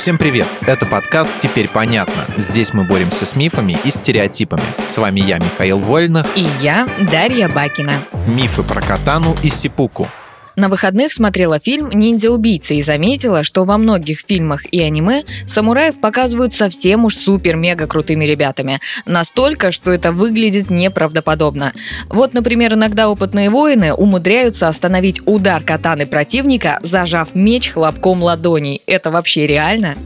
Всем привет! Это подкаст «Теперь понятно». Здесь мы боремся с мифами и стереотипами. С вами я, Михаил Вольных. И я, Дарья Бакина. Мифы про катану и сипуку. На выходных смотрела фильм «Ниндзя-убийца» и заметила, что во многих фильмах и аниме самураев показывают совсем уж супер-мега крутыми ребятами. Настолько, что это выглядит неправдоподобно. Вот, например, иногда опытные воины умудряются остановить удар катаны противника, зажав меч хлопком ладоней. Это вообще реально?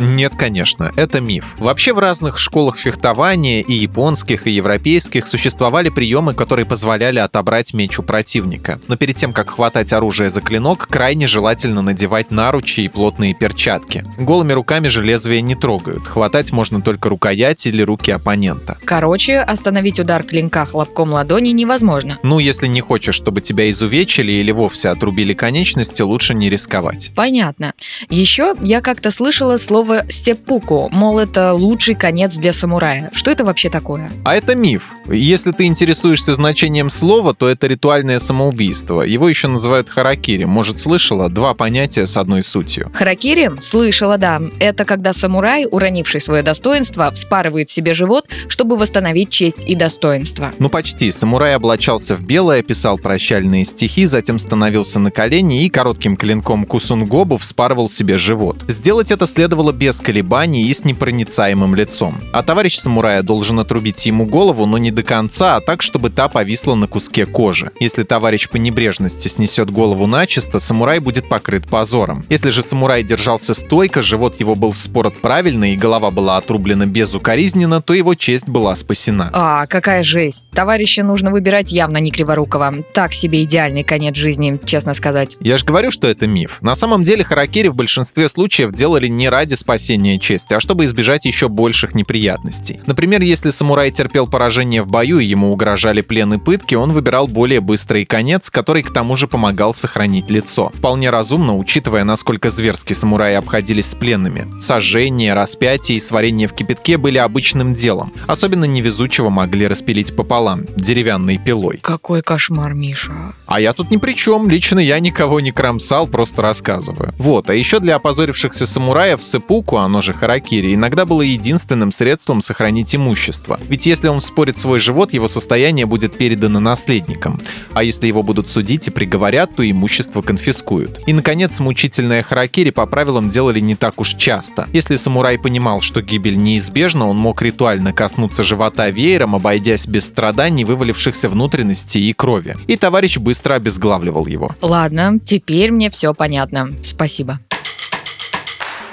Нет, конечно, это миф. Вообще в разных школах фехтования, и японских, и европейских, существовали приемы, которые позволяли отобрать меч у противника. Но перед тем, как хватать оружие за клинок, крайне желательно надевать наручи и плотные перчатки. Голыми руками же лезвия не трогают. Хватать можно только рукоять или руки оппонента. Короче, остановить удар клинка хлопком ладони невозможно. Ну, если не хочешь, чтобы тебя изувечили или вовсе отрубили конечности, лучше не рисковать. Понятно. Еще я как-то слышала слово слово сеппуку, мол, это лучший конец для самурая. Что это вообще такое? А это миф. Если ты интересуешься значением слова, то это ритуальное самоубийство. Его еще называют харакири. Может, слышала? Два понятия с одной сутью. Харакири? Слышала, да. Это когда самурай, уронивший свое достоинство, вспарывает себе живот, чтобы восстановить честь и достоинство. Ну почти. Самурай облачался в белое, писал прощальные стихи, затем становился на колени и коротким клинком кусунгобу вспарывал себе живот. Сделать это следовало без колебаний и с непроницаемым лицом. А товарищ самурая должен отрубить ему голову, но не до конца, а так, чтобы та повисла на куске кожи. Если товарищ по небрежности снесет голову начисто, самурай будет покрыт позором. Если же самурай держался стойко, живот его был вспорот правильно и голова была отрублена безукоризненно, то его честь была спасена. А, какая жесть. Товарища нужно выбирать явно не криворукого. Так себе идеальный конец жизни, честно сказать. Я же говорю, что это миф. На самом деле харакири в большинстве случаев делали не ради спасения чести, а чтобы избежать еще больших неприятностей. Например, если самурай терпел поражение в бою и ему угрожали плен и пытки, он выбирал более быстрый конец, который к тому же помогал сохранить лицо. Вполне разумно, учитывая, насколько зверски самураи обходились с пленными. Сожжение, распятие и сварение в кипятке были обычным делом. Особенно невезучего могли распилить пополам, деревянной пилой. Какой кошмар, Миша. А я тут ни при чем, лично я никого не кромсал, просто рассказываю. Вот, а еще для опозорившихся самураев сыпу Буку, оно же харакири, иногда было единственным средством сохранить имущество. Ведь если он вспорит свой живот, его состояние будет передано наследникам. А если его будут судить и приговорят, то имущество конфискуют. И, наконец, мучительное харакири по правилам делали не так уж часто. Если самурай понимал, что гибель неизбежна, он мог ритуально коснуться живота веером, обойдясь без страданий, вывалившихся внутренностей и крови. И товарищ быстро обезглавливал его. Ладно, теперь мне все понятно. Спасибо.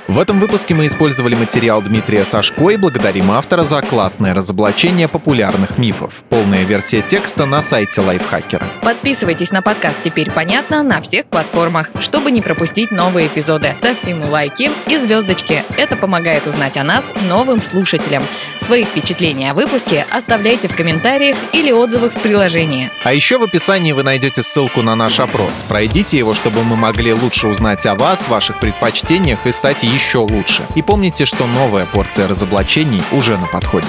В этом выпуске мы использовали материал Дмитрия Сашко и благодарим автора за классное разоблачение популярных мифов. Полная версия текста на сайте Лайфхакера. Подписывайтесь на подкаст «Теперь понятно» на всех платформах, чтобы не пропустить новые эпизоды. Ставьте ему лайки и звездочки. Это помогает узнать о нас новым слушателям. Свои впечатления о выпуске оставляйте в комментариях или отзывах в приложении. А еще в описании вы найдете ссылку на наш опрос. Пройдите его, чтобы мы могли лучше узнать о вас, ваших предпочтениях и стать еще лучше. И помните, что новая порция разоблачений уже на подходе.